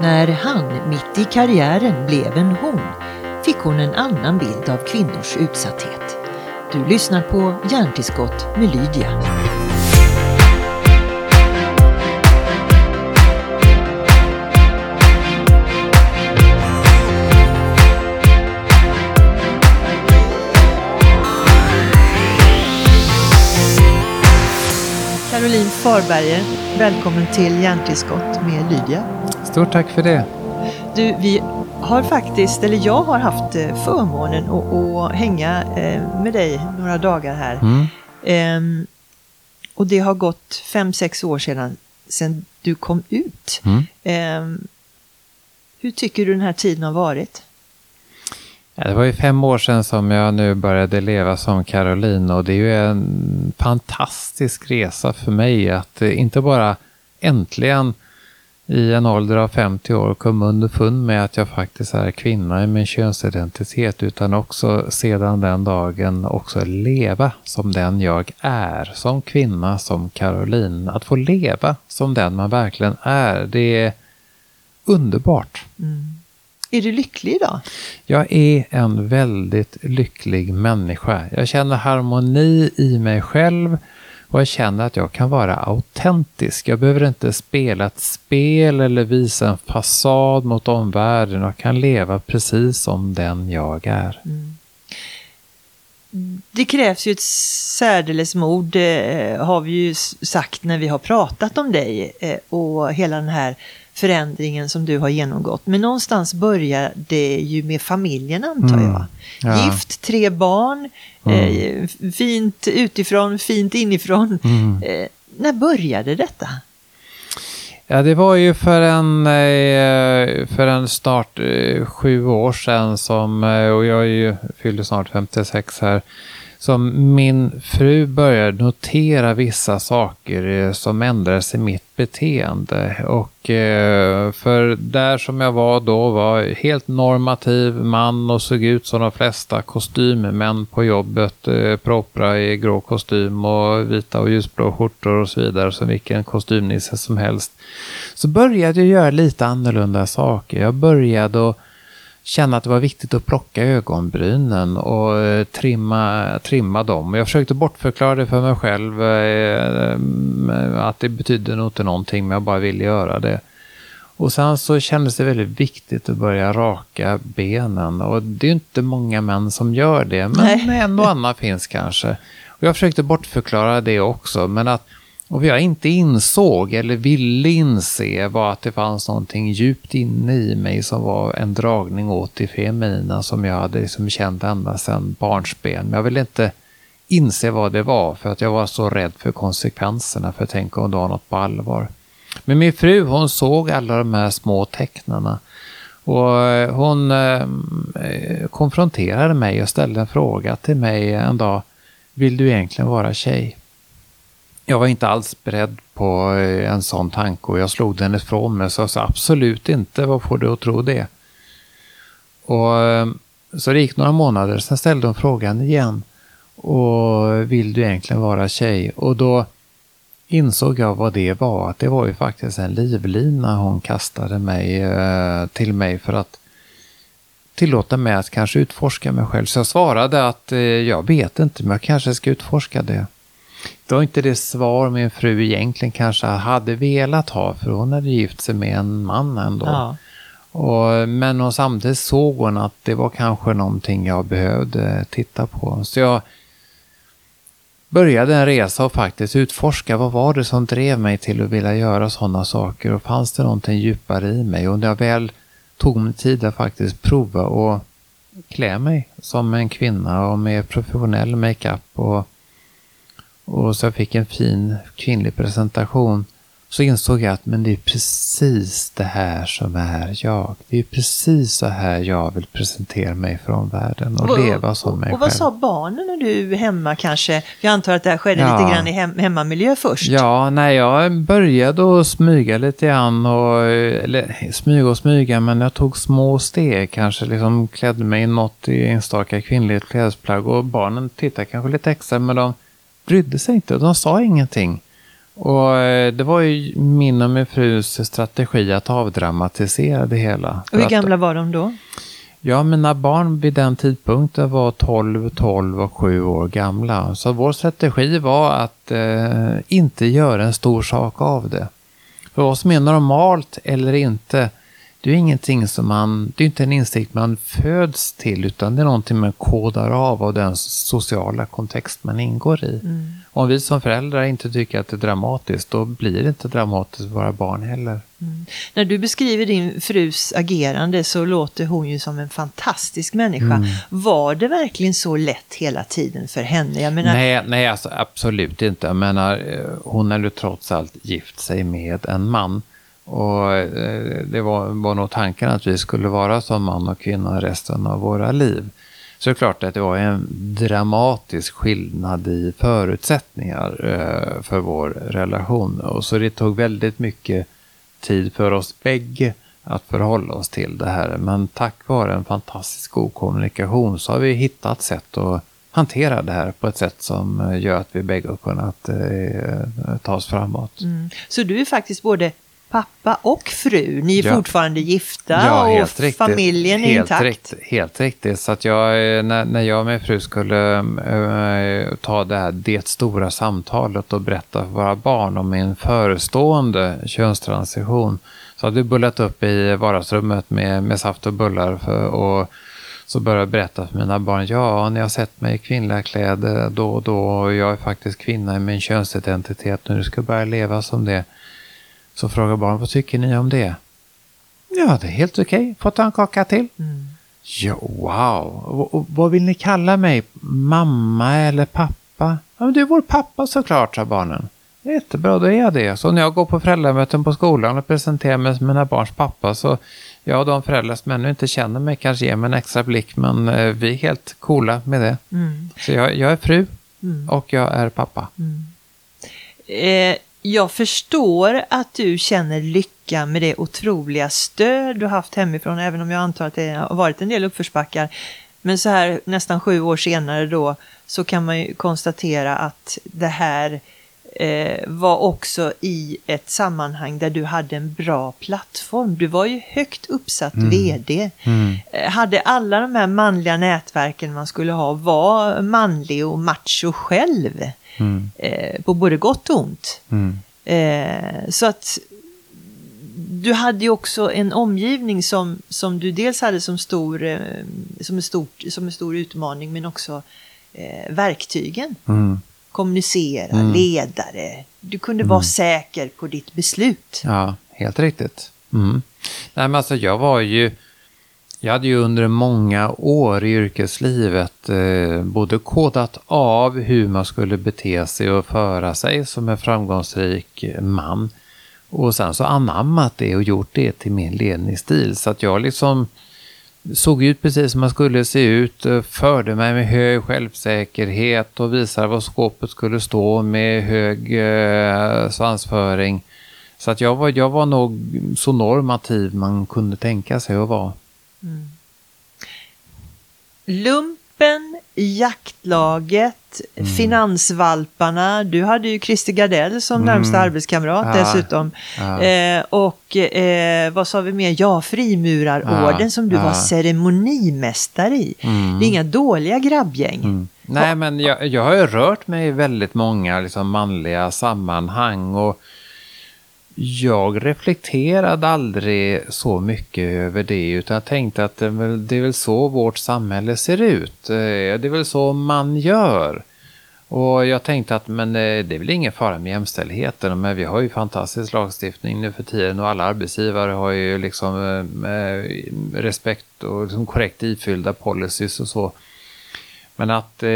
När han mitt i karriären blev en hon fick hon en annan bild av kvinnors utsatthet. Du lyssnar på Hjärntillskott med Lydia. Caroline Farberger, välkommen till Hjärntillskott med Lydia. Stort tack för det. Du, vi har faktiskt, eller jag har haft eh, förmånen att, att hänga eh, med dig några dagar här. Mm. Ehm, och det har gått fem, sex år sedan, sedan du kom ut. Mm. Ehm, hur tycker du den här tiden har varit? Ja, det var ju fem år sedan som jag nu började leva som Caroline och det är ju en fantastisk resa för mig att eh, inte bara äntligen i en ålder av 50 år komma underfund med att jag faktiskt är kvinna i min könsidentitet utan också sedan den dagen också leva som den jag är, som kvinna, som Caroline. Att få leva som den man verkligen är, det är underbart. Är du lycklig idag? Jag är en väldigt lycklig människa. Jag känner harmoni i mig själv och jag känner att jag kan vara autentisk. Jag behöver inte spela ett spel eller visa en fasad mot omvärlden. Jag kan leva precis som den jag är. Mm. Mm. Det krävs ju ett särdeles mod, eh, har vi ju sagt när vi har pratat om dig eh, och hela den här förändringen som du har genomgått. Men någonstans börjar det ju med familjen antar Mm. jag. Ja. Gift, tre barn, eh, f- fint utifrån, fint inifrån. Mm. Eh, när började detta? Ja, det var ju för en, eh, för en snart eh, sju år sedan som, eh, och jag är ju, fyllde snart 56 här, som min fru började notera vissa saker eh, som ändrades i mitt beteende. Och eh, för där som jag var då var helt normativ man och såg ut som de flesta kostymmän på jobbet. Eh, Propra i grå kostym och vita och ljusblå skjortor och så vidare som vilken kostymnisse som helst. Så började jag göra lite annorlunda saker. Jag började att känna att det var viktigt att plocka ögonbrynen och eh, trimma, trimma dem. Jag försökte bortförklara det för mig själv eh, att det betydde nog inte någonting men jag bara ville göra det. Och sen så kändes det väldigt viktigt att börja raka benen och det är ju inte många män som gör det men Nej. en och annan finns kanske. Och jag försökte bortförklara det också men att och vad jag inte insåg eller ville inse var att det fanns någonting djupt inne i mig som var en dragning åt det feminina som jag hade liksom känt ända sedan barnsben. Men jag ville inte inse vad det var för att jag var så rädd för konsekvenserna för tänk om det var något på allvar. Men min fru hon såg alla de här små tecknarna och eh, hon eh, konfronterade mig och ställde en fråga till mig en dag. Vill du egentligen vara tjej? Jag var inte alls beredd på eh, en sån tanke och jag slog den ifrån mig så jag sa absolut inte, vad får du att tro det? Och eh, så det gick några månader, sen ställde hon frågan igen. Och vill du egentligen vara tjej? Och då insåg jag vad det var, att det var ju faktiskt en livlina hon kastade mig, eh, till mig för att tillåta mig att kanske utforska mig själv. Så jag svarade att jag vet inte, men jag kanske ska utforska det. Det var inte det svar min fru egentligen kanske hade velat ha, för hon hade gift sig med en man ändå. Ja. Och, men hon, samtidigt såg hon att det var kanske någonting jag behövde titta på. Så jag började en resa och faktiskt utforska vad var det som drev mig till att vilja göra sådana saker och fanns det någonting djupare i mig. Och när jag väl tog mig tid att faktiskt prova och klä mig som en kvinna och med professionell makeup och, och så jag fick en fin kvinnlig presentation så insåg jag att men det är precis det här som är jag. Det är precis så här jag vill presentera mig för omvärlden och, leva som mig och vad själv. sa barnen när du hemma kanske? Jag antar att det här skedde Ja. lite grann i hem, hemmamiljö först. Ja, när jag började att smyga lite grann och, eller smyga och smyga, men jag tog små steg, kanske liksom klädde mig i något i enstaka kvinnligt klädesplagg och barnen tittade kanske lite extra, men de brydde sig inte, de sa ingenting. Och eh, det var ju min och min frus strategi att avdramatisera det hela. Och hur gamla var de då? Ja, mina barn vid den tidpunkten var 12, 12 och 7 år gamla. Så vår strategi var att eh, inte göra en stor sak av det. För vad som är normalt eller inte, det är ingenting som man, det är inte en insikt man föds till, utan det är någonting man kodar av av den sociala kontext man ingår i. Mm. Om vi som föräldrar inte tycker att det är dramatiskt, då blir det inte dramatiskt för våra barn heller. När du beskriver din frus agerande så låter hon ju som en fantastisk människa. Mm. Var det verkligen så lätt hela tiden för henne? Jag menar, Nej, nej alltså absolut inte. Jag menar, eh, hon hade trots allt gift sig med en man. Och eh, det var, var nog tanken att vi skulle vara som man och kvinna resten av våra liv. Så det är klart att det var en dramatisk skillnad i förutsättningar eh, för vår relation. Och så det tog väldigt mycket tid för oss bägge att förhålla oss till det här. Men tack vare en fantastisk god kommunikation så har vi hittat sätt att hantera det här på ett sätt som eh, gör att vi bägge har kunnat eh, ta oss framåt. mm. Så du är faktiskt både pappa och fru. Ni är Ja. fortfarande gifta Ja, och riktigt. familjen är helt intakt. Rikt, helt riktigt. Så att jag, eh, när, när jag och min fru skulle eh, ta det här det stora samtalet och berätta för våra barn om min förestående könstransition så hade vi bullat upp i vardagsrummet med, med saft och bullar för, och så började jag berätta för mina barn, ja, ni har sett mig i kvinnliga kläder då och då och jag är faktiskt kvinna i min könsidentitet nu ska jag börja leva som det. Så frågar barn, vad tycker ni om det? Ja, det är helt okej. Får ta en kaka till? Mm. Ja, wow. Och, och, vad vill ni kalla mig? Mamma eller pappa? Ja, men du är vår pappa såklart, sa barnen. Jättebra, då är jag det. Så när jag går på föräldramöten på skolan och presenterar mig som mina barns pappa så ja, de föräldrar som ännu inte känner mig kanske ger mig en extra blick, men eh, vi är helt coola med det. Mm. Så jag, jag är fru Mm. och jag är pappa. Eh, jag förstår att du känner lycka med det otroliga stöd du haft hemifrån, även om jag antar att det har varit en del uppförsbackar. Men så här nästan sju år senare då så kan man ju konstatera att det här eh, var också i ett sammanhang där du hade en bra plattform. Du var ju högt uppsatt VD. Eh, Hade alla de här manliga nätverken man skulle ha var manlig och macho själv. Mm. Eh, på både gott och ont. Mm. Eh, så att du hade ju också en omgivning som, som du dels hade som, stor, eh, som, en stort, som en stor utmaning men också eh, verktygen. Mm. Kommunicera, Mm. ledare. Du kunde vara säker på ditt beslut. Ja, helt riktigt. Mm. Nej, men alltså jag var ju... Jag hade ju under många år i yrkeslivet eh, både kodat av hur man skulle bete sig och föra sig som en framgångsrik man. Och sen så anammat det och gjort det till min ledningsstil. Så att jag liksom såg ut precis som man skulle se ut, eh, förde mig med hög självsäkerhet och visade var skåpet skulle stå med hög eh, svansföring. Så att jag var, jag var nog så normativ man kunde tänka sig att vara. Lumpen, jaktlaget, Mm. finansvalparna. Du hade ju Christer Gardell som Mm. närmsta arbetskamrat Ja. dessutom. Ja. Eh, och eh, vad sa vi mer? Ja, frimurarorden Ja. som du var ceremonimästare i. Mm. Det är inga dåliga grabbgäng. Mm. Nej, men jag, jag har ju rört mig i väldigt många liksom, manliga sammanhang och jag reflekterade aldrig så mycket över det utan jag tänkte att det är, väl, det är väl så vårt samhälle ser ut. Eh, det är väl så man gör. Och jag tänkte att men eh, det är väl ingen fara med jämställdheten, men vi har ju fantastisk lagstiftning nu för tiden och alla arbetsgivare har ju liksom respekt och liksom korrekt ifyllda policies och så. Men att eh,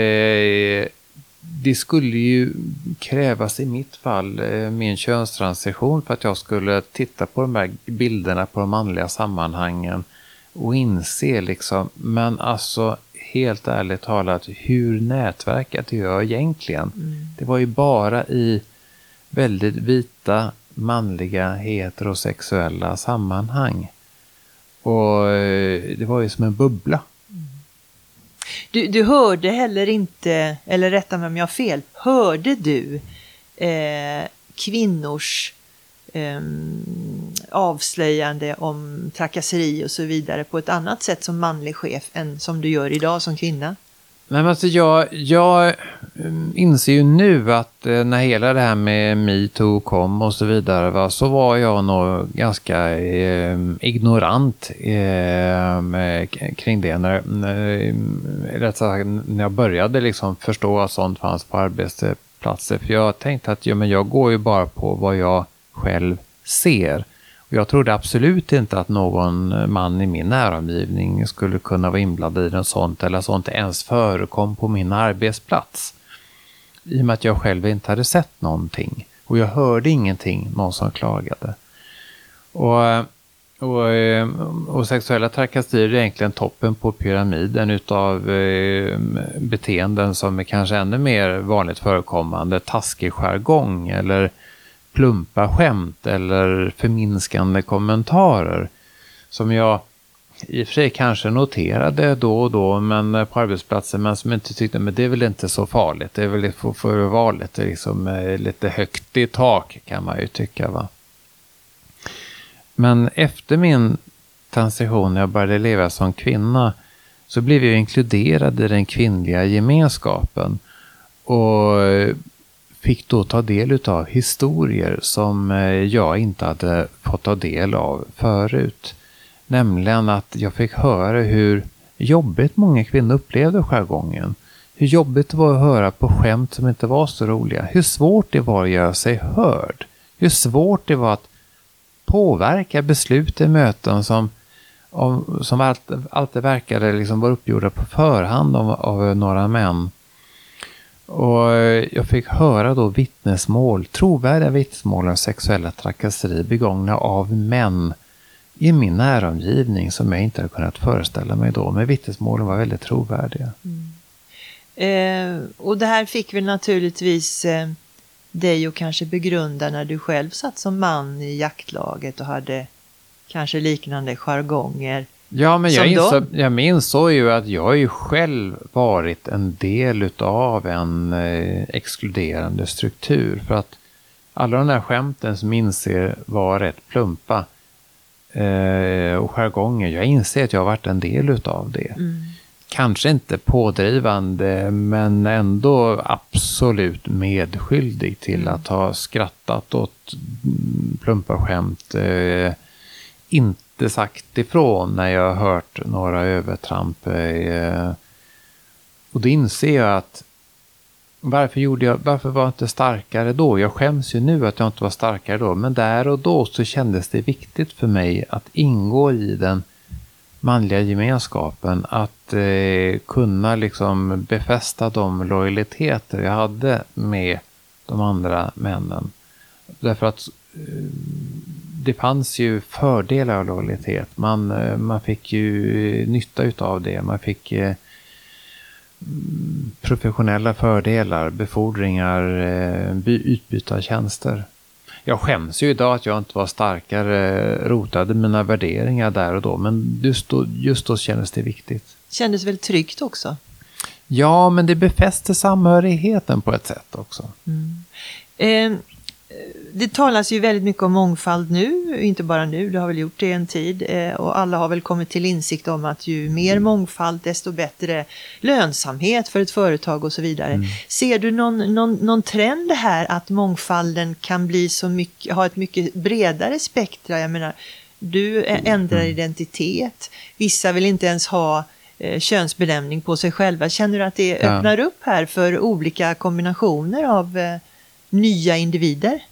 det skulle ju krävas i mitt fall eh, min könstransition för att jag skulle titta på de här bilderna på de manliga sammanhangen och inse liksom, men alltså helt ärligt talat, hur nätverkat är jag egentligen? Det var ju bara i väldigt vita, manliga, heterosexuella sammanhang. Och eh, det var ju som en bubbla. Du, du hörde heller inte, eller rätta mig om jag har fel, hörde du eh, kvinnors eh, avslöjande om trakasseri och så vidare på ett annat sätt som manlig chef än som du gör idag som kvinna? Nej, men alltså jag, jag mm, inser ju nu att eh, när hela det här med metoo kom och så vidare va, så var jag nog ganska eh, ignorant eh, kring det. När, eh, när, när jag började liksom förstå att sånt fanns på arbetsplatser. För jag tänkte att ja, men jag går ju bara på vad jag själv ser. Jag trodde absolut inte att någon man i min näromgivning skulle kunna vara inblandad i något sånt eller att sånt ens förekom på min arbetsplats. I och med att jag själv inte hade sett någonting. Och jag hörde ingenting, någon som klagade. Och, och, eh, och sexuella trakasserier är egentligen toppen på pyramiden utav eh, beteenden som är kanske ännu mer vanligt förekommande. Taskig jargong eller plumpa skämt eller förminskande kommentarer. Som jag i och för sig kanske noterade då och då men eh, på arbetsplatsen men som inte tyckte men det är väl inte så farligt. Det är väl för, för valet det är liksom eh, lite högt i tak kan man ju tycka. va. Men efter min transition när jag började leva som kvinna så blev jag inkluderad i den kvinnliga gemenskapen. Och eh, fick då ta del av historier som eh, jag inte hade fått ta del av förut. Nämligen att jag fick höra hur jobbigt många kvinnor upplevde skärgången. Hur jobbigt det var att höra på skämt som inte var så roliga. Hur svårt det var att göra sig hörd. Hur svårt det var att påverka beslut i möten som, som alltid, alltid verkade liksom vara uppgjorda på förhand av, av några män. Och eh, jag fick höra då vittnesmål, trovärdiga vittnesmål om sexuella trakasserier begångna av män i min näromgivning som jag inte hade kunnat föreställa mig då. Men vittnesmålen var väldigt trovärdiga. Mm. Eh, och det här fick väl naturligtvis eh, dig att kanske begrunda när du själv satt som man i jaktlaget och hade kanske liknande jargonger. Ja, men jag, insåg, jag insåg ju att jag har ju själv varit en del utav en eh, exkluderande struktur. För att alla de där skämten som inser var rätt plumpa eh, och jargonger, jag inser att jag har varit en del utav det. Mm. Kanske inte pådrivande, men ändå absolut medskyldig till mm. att ha skrattat åt mm, plumpa skämt. Eh, inte inte sagt ifrån när jag har hört några övertramp. Eh, och då inser jag att varför, gjorde jag, varför var jag inte starkare då? Jag skäms ju nu att jag inte var starkare då. Men där och då så kändes det viktigt för mig att ingå i den manliga gemenskapen. Att eh, kunna liksom befästa de lojaliteter jag hade med de andra männen. Därför att eh, det fanns ju fördelar av lojalitet. Man, eh, man fick ju nytta utav det. Man fick eh, professionella fördelar, befordringar, eh, utbyte av tjänster. Jag skäms ju idag att jag inte var starkare, rotade mina värderingar där och då, men just då, just då kändes det viktigt. Kändes väl tryggt också? Ja, men det befäste samhörigheten på ett sätt också. Mm. Eh, det talas ju väldigt mycket om mångfald nu, inte bara nu, det har väl gjort det en tid. Eh, och alla har väl kommit till insikt om att ju mer mångfald desto bättre lönsamhet för ett företag och så vidare. Mm. Ser du någon, någon, någon trend här att mångfalden kan bli så mycket, ha ett mycket bredare spektra? Jag menar, du ändrar mm. identitet, vissa vill inte ens ha eh, könsbenämning på sig själva. Känner du att det ja. öppnar upp här för olika kombinationer av eh, nya individer?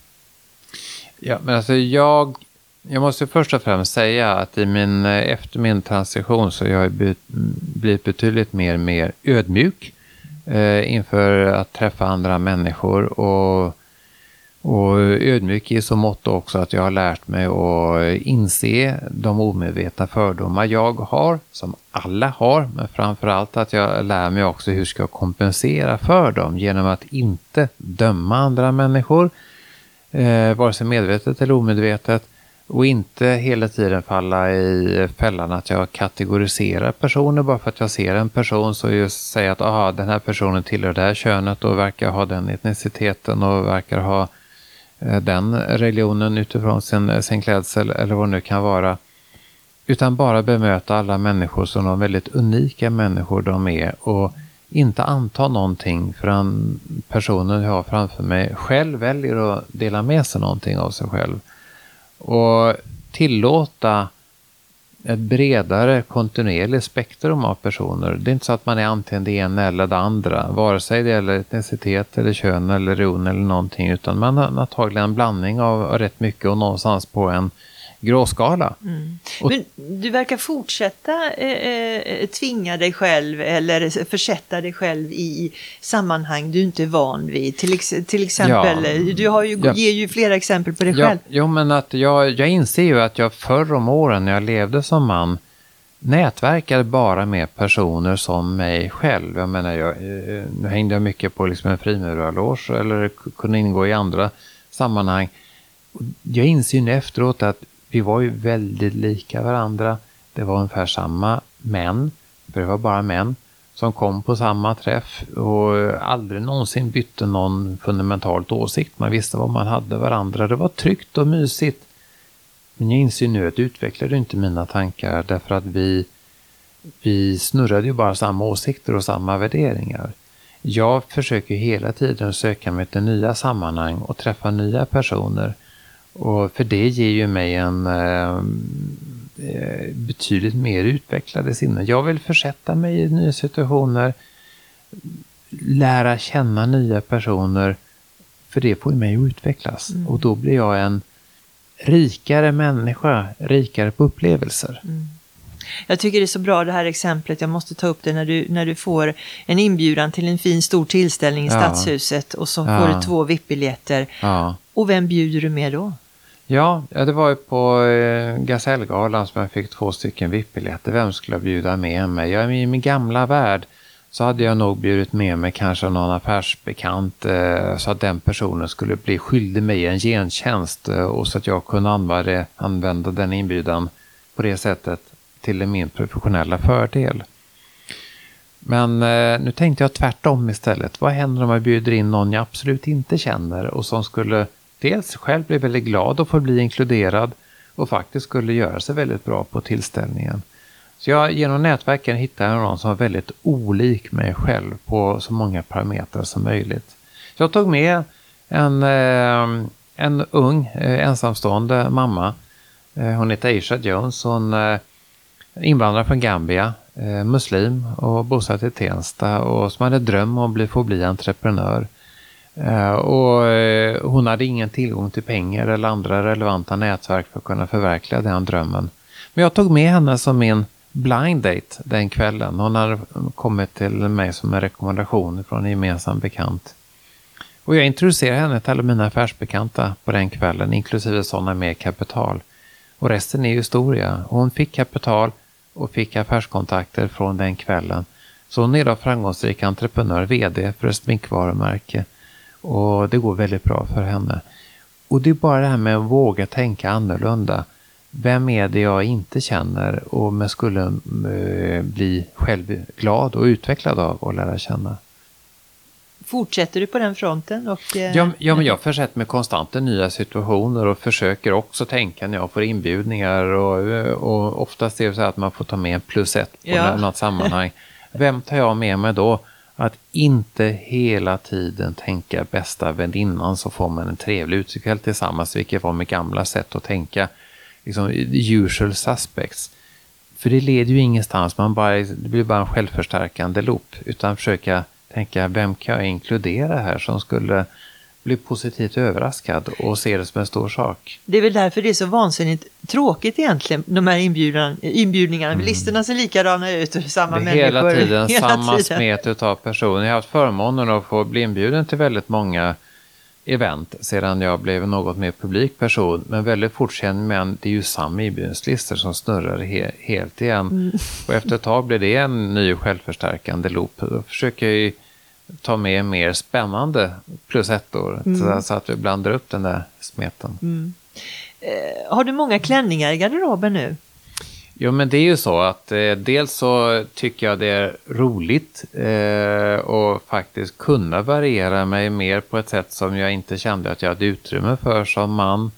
Ja, men alltså jag, jag måste först och främst säga att i min, eh, efter min transition så har jag blivit betydligt mer, mer ödmjuk eh, inför att träffa andra människor och, och ödmjuk i så mått också att jag har lärt mig att inse de omedvetna fördomar jag har, som alla har, men framförallt att jag lär mig också hur ska jag kompensera för dem genom att inte döma andra människor, eh, vare sig medvetet eller omedvetet. Och inte hela tiden falla i fällan att jag kategoriserar personer bara för att jag ser en person så just säger att aha, den här personen tillhör det här könet och verkar ha den etniciteten och verkar ha eh, Eh, den religionen utifrån sin, eh, sin klädsel eller vad det nu kan vara. Utan bara bemöta alla människor som de väldigt unika människor de är och inte anta någonting förrän personen jag har framför mig själv väljer att dela med sig någonting av sig själv. Och tillåta ett bredare kontinuerligt spektrum av personer. Det är inte så att man är antingen det ena eller det andra, vare sig det gäller etnicitet eller kön eller religion eller någonting, utan man har antagligen en blandning av rätt mycket och någonstans på en gråskala. Mm. Men du verkar fortsätta eh, eh, tvinga dig själv eller försätta dig själv i sammanhang du inte är van vid. Till, till exempel, ja. du har ju, ja. ger ju flera exempel på dig ja. själv. Jo, men att jag, jag inser ju att jag förr om åren när jag levde som man nätverkade bara med personer som mig själv. Jag menar, jag, eh, nu hängde jag mycket på liksom en frimurarloge eller kunde ingå i andra sammanhang. Jag inser ju efteråt att vi var ju väldigt lika varandra. Det var ungefär samma män, för det var bara män, som kom på samma träff och aldrig någonsin bytte någon fundamentalt åsikt. Man visste vad man hade varandra. Det var tryggt och mysigt. Men jag inser nu att det utvecklade inte mina tankar därför att vi, vi snurrade ju bara samma åsikter och samma värderingar. Jag försöker hela tiden söka mig till nya sammanhang och träffa nya personer och för det ger ju mig en eh, eh, betydligt mer utvecklade sinne. Jag vill försätta mig i nya situationer, lära känna nya personer, för det får mig att utvecklas. Mm. Och då blir jag en rikare människa, rikare på upplevelser. Mm. Jag tycker det är så bra det här exemplet, jag måste ta upp det när du, när du får en inbjudan till en fin stor tillställning i ja. Stadshuset och så ja. får du två VIP-biljetter. Ja. Och vem bjuder du med då? Ja, det var ju på eh, Gasellgalan som jag fick två stycken VIP-biljetter. Vem skulle jag bjuda med mig? Jag, I min gamla värld så hade jag nog bjudit med mig kanske någon affärsbekant eh, så att den personen skulle bli skyldig mig en gentjänst eh, och så att jag kunde använda, använda den inbjudan på det sättet till min professionella fördel. Men eh, nu tänkte jag tvärtom istället. Vad händer om jag bjuder in någon jag absolut inte känner och som skulle dels själv blev väldigt glad och få bli inkluderad och faktiskt skulle göra sig väldigt bra på tillställningen. Så jag, genom nätverken hittade någon som var väldigt olik mig själv på så många parametrar som möjligt. Så jag tog med en, eh, en ung eh, ensamstående mamma. Eh, hon heter Aisha Jones. Hon invandrare från Gambia, muslim och bosatt i Tensta och som hade dröm om att bli, få bli entreprenör. Eh, och eh, hon hade ingen tillgång till pengar eller andra relevanta nätverk för att kunna förverkliga den drömmen. Men jag tog med henne som min blind date den kvällen. Hon hade kommit till mig som en rekommendation från en gemensam bekant. Och jag introducerade henne till alla mina affärsbekanta på den kvällen, inklusive sådana med kapital. Och resten är historia. Hon fick kapital och fick affärskontakter från den kvällen. Så hon är idag framgångsrik entreprenör, VD för ett sminkvarumärke. Och det går väldigt bra för henne. Och det är bara det här med att våga tänka annorlunda. Vem är det jag inte känner och men skulle äh, bli själv glad och utvecklad av och lära känna? Fortsätter du på den fronten? Och, eh, ja, ja, men jag försätter mig konstant i nya situationer och försöker också tänka när jag får inbjudningar och, och oftast är det så att man får ta med plus ett på ja. något sammanhang. Vem tar jag med mig då? Att inte hela tiden tänka bästa väninnan så får man en trevlig utsiktskväll tillsammans, vilket var mitt gamla sätt att tänka. Liksom, usual suspects. För det leder ju ingenstans, man bara, det blir bara en självförstärkande loop. Utan försöka tänka, vem kan jag inkludera här som skulle bli positivt överraskad och se det som en stor sak. Det är väl därför det är så vansinnigt tråkigt egentligen, de här inbjudan, inbjudningarna. Mm. Listorna ser likadana ut och samma det är människor. Hela tiden hela samma tiden. smet av personer. Jag har haft förmånen att få bli inbjuden till väldigt många event sedan jag blev något mer publik person. Men väldigt fort känner man det är ju samma inbjudningslistor som snurrar he helt igen. Mm. Och efter ett tag blir det en ny självförstärkande loop. Då försöker jag ta med mer spännande plus ettor mm. så, att vi blandar upp den där smeten. Mm. Eh, har du många klänningar i garderoben nu? Jo, men det är ju så att eh, dels så tycker jag det är roligt eh, och faktiskt kunna variera mig mer på ett sätt som jag inte kände att jag hade utrymme för som man.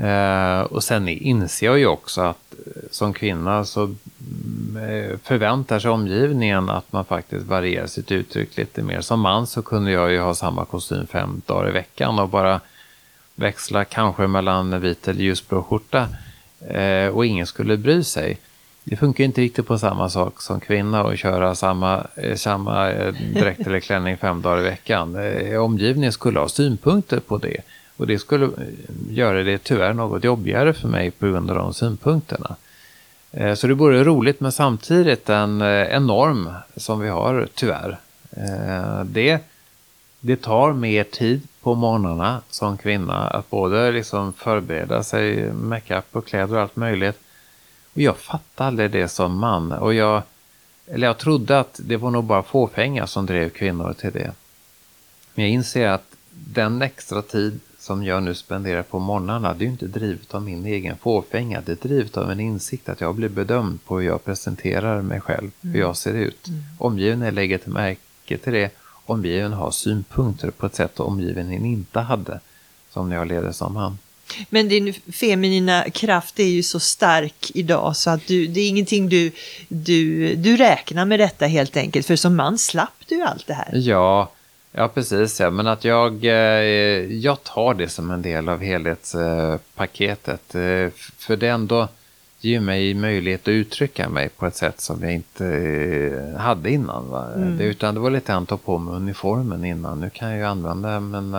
Eh, och sen inser jag ju också att eh, som kvinna så eh, förväntar sig omgivningen att man faktiskt varierar sitt uttryck lite mer. Som man så kunde jag ju ha samma kostym fem dagar i veckan och bara växla kanske mellan vit eller ljusblå skjorta eh, och ingen skulle bry sig. Det funkar inte riktigt på samma sak som kvinna att köra samma, eh, samma eh, dräkt eller klänning fem dagar i veckan. Eh, omgivningen skulle ha synpunkter på det. Och det skulle eh, göra det tyvärr något jobbigare för mig på grund av de synpunkterna. Eh, så det vore roligt men samtidigt en, eh, en norm som vi har tyvärr. Det, det tar mer tid på morgnarna som kvinna att både liksom förbereda sig, makeup och kläder och allt möjligt. Och jag fattade aldrig det som man. Och jag, eller jag trodde att det var nog bara fåfänga som drev kvinnor till det. Men jag inser att den extra tid som jag nu spenderar på morgnarna, det är ju inte drivet av min egen fåfänga. Det är drivet av en insikt att jag blir bedömd på hur jag presenterar mig själv, mm. hur jag ser ut. Mm. Omgivningen lägger till märke till det. Omgivningen har synpunkter på ett sätt omgivningen inte hade, som när jag levde som man. Men din feminina kraft är ju så stark idag så att du, det är ingenting du, du, du räknar med detta helt enkelt. För som man slapp du allt det här. Ja, Ja, precis. Ja. Men att jag, eh, jag tar det som en del av helhetspaketet. Eh, för det ändå ger mig möjlighet att uttrycka mig på ett sätt som jag inte eh, hade innan. Va? Mm. Det, utan det var lite att ta på mig uniformen innan. Nu kan jag ju använda men,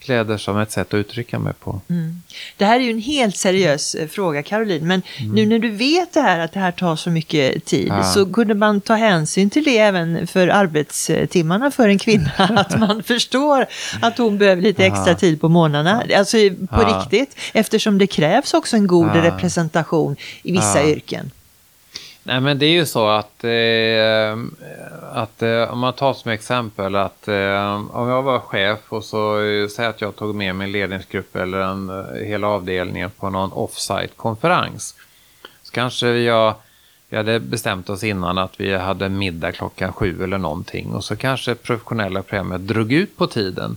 kläder som ett sätt att uttrycka mig på. Mm. Det här är ju en helt seriös eh, fråga Caroline, men mm. nu när du vet det här att det här tar så mycket tid ja. så kunde man ta hänsyn till det även för arbetstimmarna för en kvinna, att man förstår att hon behöver lite extra tid på morgnarna, alltså på ja. riktigt, eftersom det krävs också en god representation i vissa yrken. Nej men det är ju så att, eh, att eh, om man tar som exempel att eh, om jag var chef och så eh, säger att jag tog med min ledningsgrupp eller en, eh, hela avdelningen på någon offsite konferens. Så kanske jag, vi hade bestämt oss innan att vi hade middag klockan sju eller någonting och så kanske professionella programmet drog ut på tiden.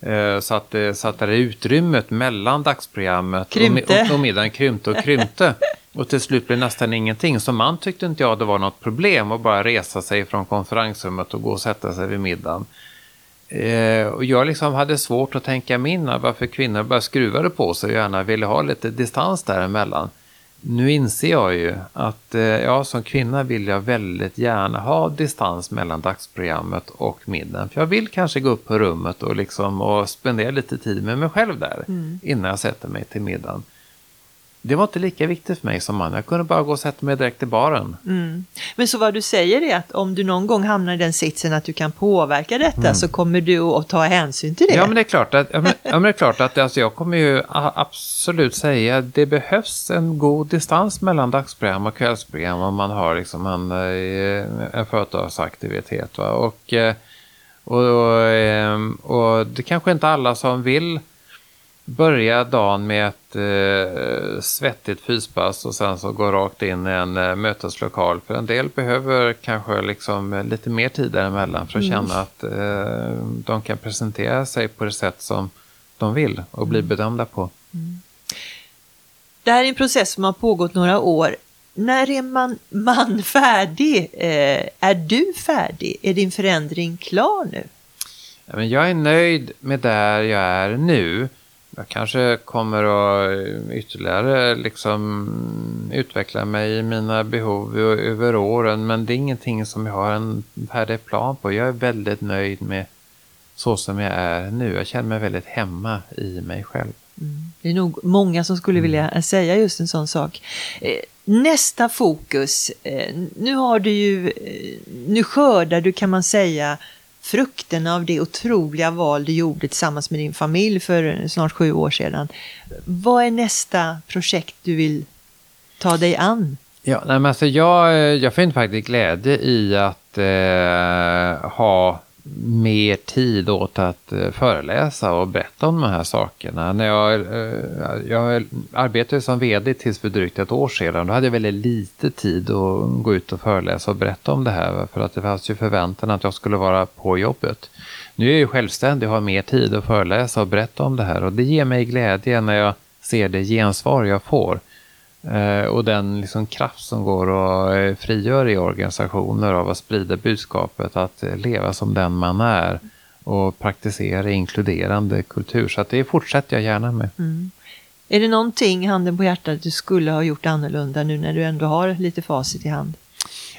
Eh, så att, så att det utrymmet mellan dagsprogrammet och, och, och middagen krympte och krympte. Och till slut blev nästan ingenting. Som man tyckte inte jag det var något problem att bara resa sig från konferensrummet och gå och sätta sig vid middagen. Eh, och jag liksom hade svårt att tänka mig in varför kvinnor bara skruvade på sig och gärna ville ha lite distans däremellan. Nu inser jag ju att eh, ja, som kvinna vill jag väldigt gärna ha distans mellan dagsprogrammet och middagen. För jag vill kanske gå upp på rummet och, liksom, och spendera lite tid med mig själv där mm. innan jag sätter mig till middagen det var inte lika viktigt för mig som man. Jag kunde bara gå och sätta mig direkt i baren. Mm. Men så vad du säger är att om du någon gång hamnar i den sitsen att du kan påverka detta mm. så kommer du att ta hänsyn till det? Ja, men det är klart att, ja, men, ja, men det är klart att alltså, jag kommer ju absolut säga att det behövs en god distans mellan dagsprogram och kvällsprogram om man har liksom en, eh, en företagsaktivitet. Va? Och, eh, och, och, eh, och det kanske inte alla som vill börja dagen med ett eh, svettigt fyspass och sen så gå rakt in i en eh, möteslokal. För en del behöver kanske liksom lite mer tid däremellan för att mm. känna att eh, de kan presentera sig på det sätt som de vill och bli mm. bedömda på. Mm. Det här är en process som har pågått några år. När är man, man färdig? Eh, är du färdig? Är din förändring klar nu? Jag är nöjd med där jag är nu. Jag kanske kommer att ytterligare liksom utveckla mig i mina behov över åren. Men det är ingenting som jag har en färdig plan på. Jag är väldigt nöjd med så som jag är nu. Jag känner mig väldigt hemma i mig själv. Mm. Det är nog många som skulle vilja mm. säga just en sån sak. Eh, nästa fokus. Eh, nu har du ju, eh, nu skördar du kan man säga frukten av det otroliga val du gjorde tillsammans med din familj för snart sju år sedan. Vad är nästa projekt du vill ta dig an? Ja, nej, men alltså jag, eh, jag finner faktiskt glädje i att eh, ha mer tid åt att eh, föreläsa och berätta om de här sakerna. När jag, eh, jag arbetade som vd tills för drygt ett år sedan. Då hade jag väldigt lite tid att gå ut och föreläsa och berätta om det här. För att det fanns ju förväntan att jag skulle vara på jobbet. Nu är jag ju självständig och har mer tid att föreläsa och berätta om det här. Och det ger mig glädje när jag ser det gensvar jag får. Eh, och den liksom kraft som går och eh, frigör i organisationer av att sprida budskapet att leva som den man är och praktisera inkluderande kultur. Så att det fortsätter jag gärna med. Mm. Är det någonting, handen på hjärtat, du skulle ha gjort annorlunda nu när du ändå har lite facit i hand?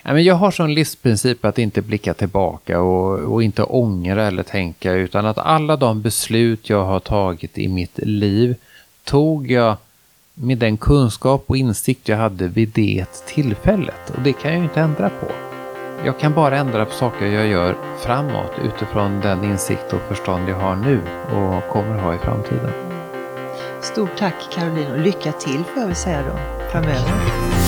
Jag har som livsprincip att inte blicka tillbaka och, och, inte ångra eller tänka utan att alla de beslut jag har tagit i mitt liv tog jag med den kunskap och insikt jag hade vid det tillfället. Och det kan jag ju inte ändra på. Jag kan bara ändra på saker jag gör framåt utifrån den insikt och förstånd jag har nu och kommer ha i framtiden. Stort tack Caroline och lycka till får jag väl säga då framöver.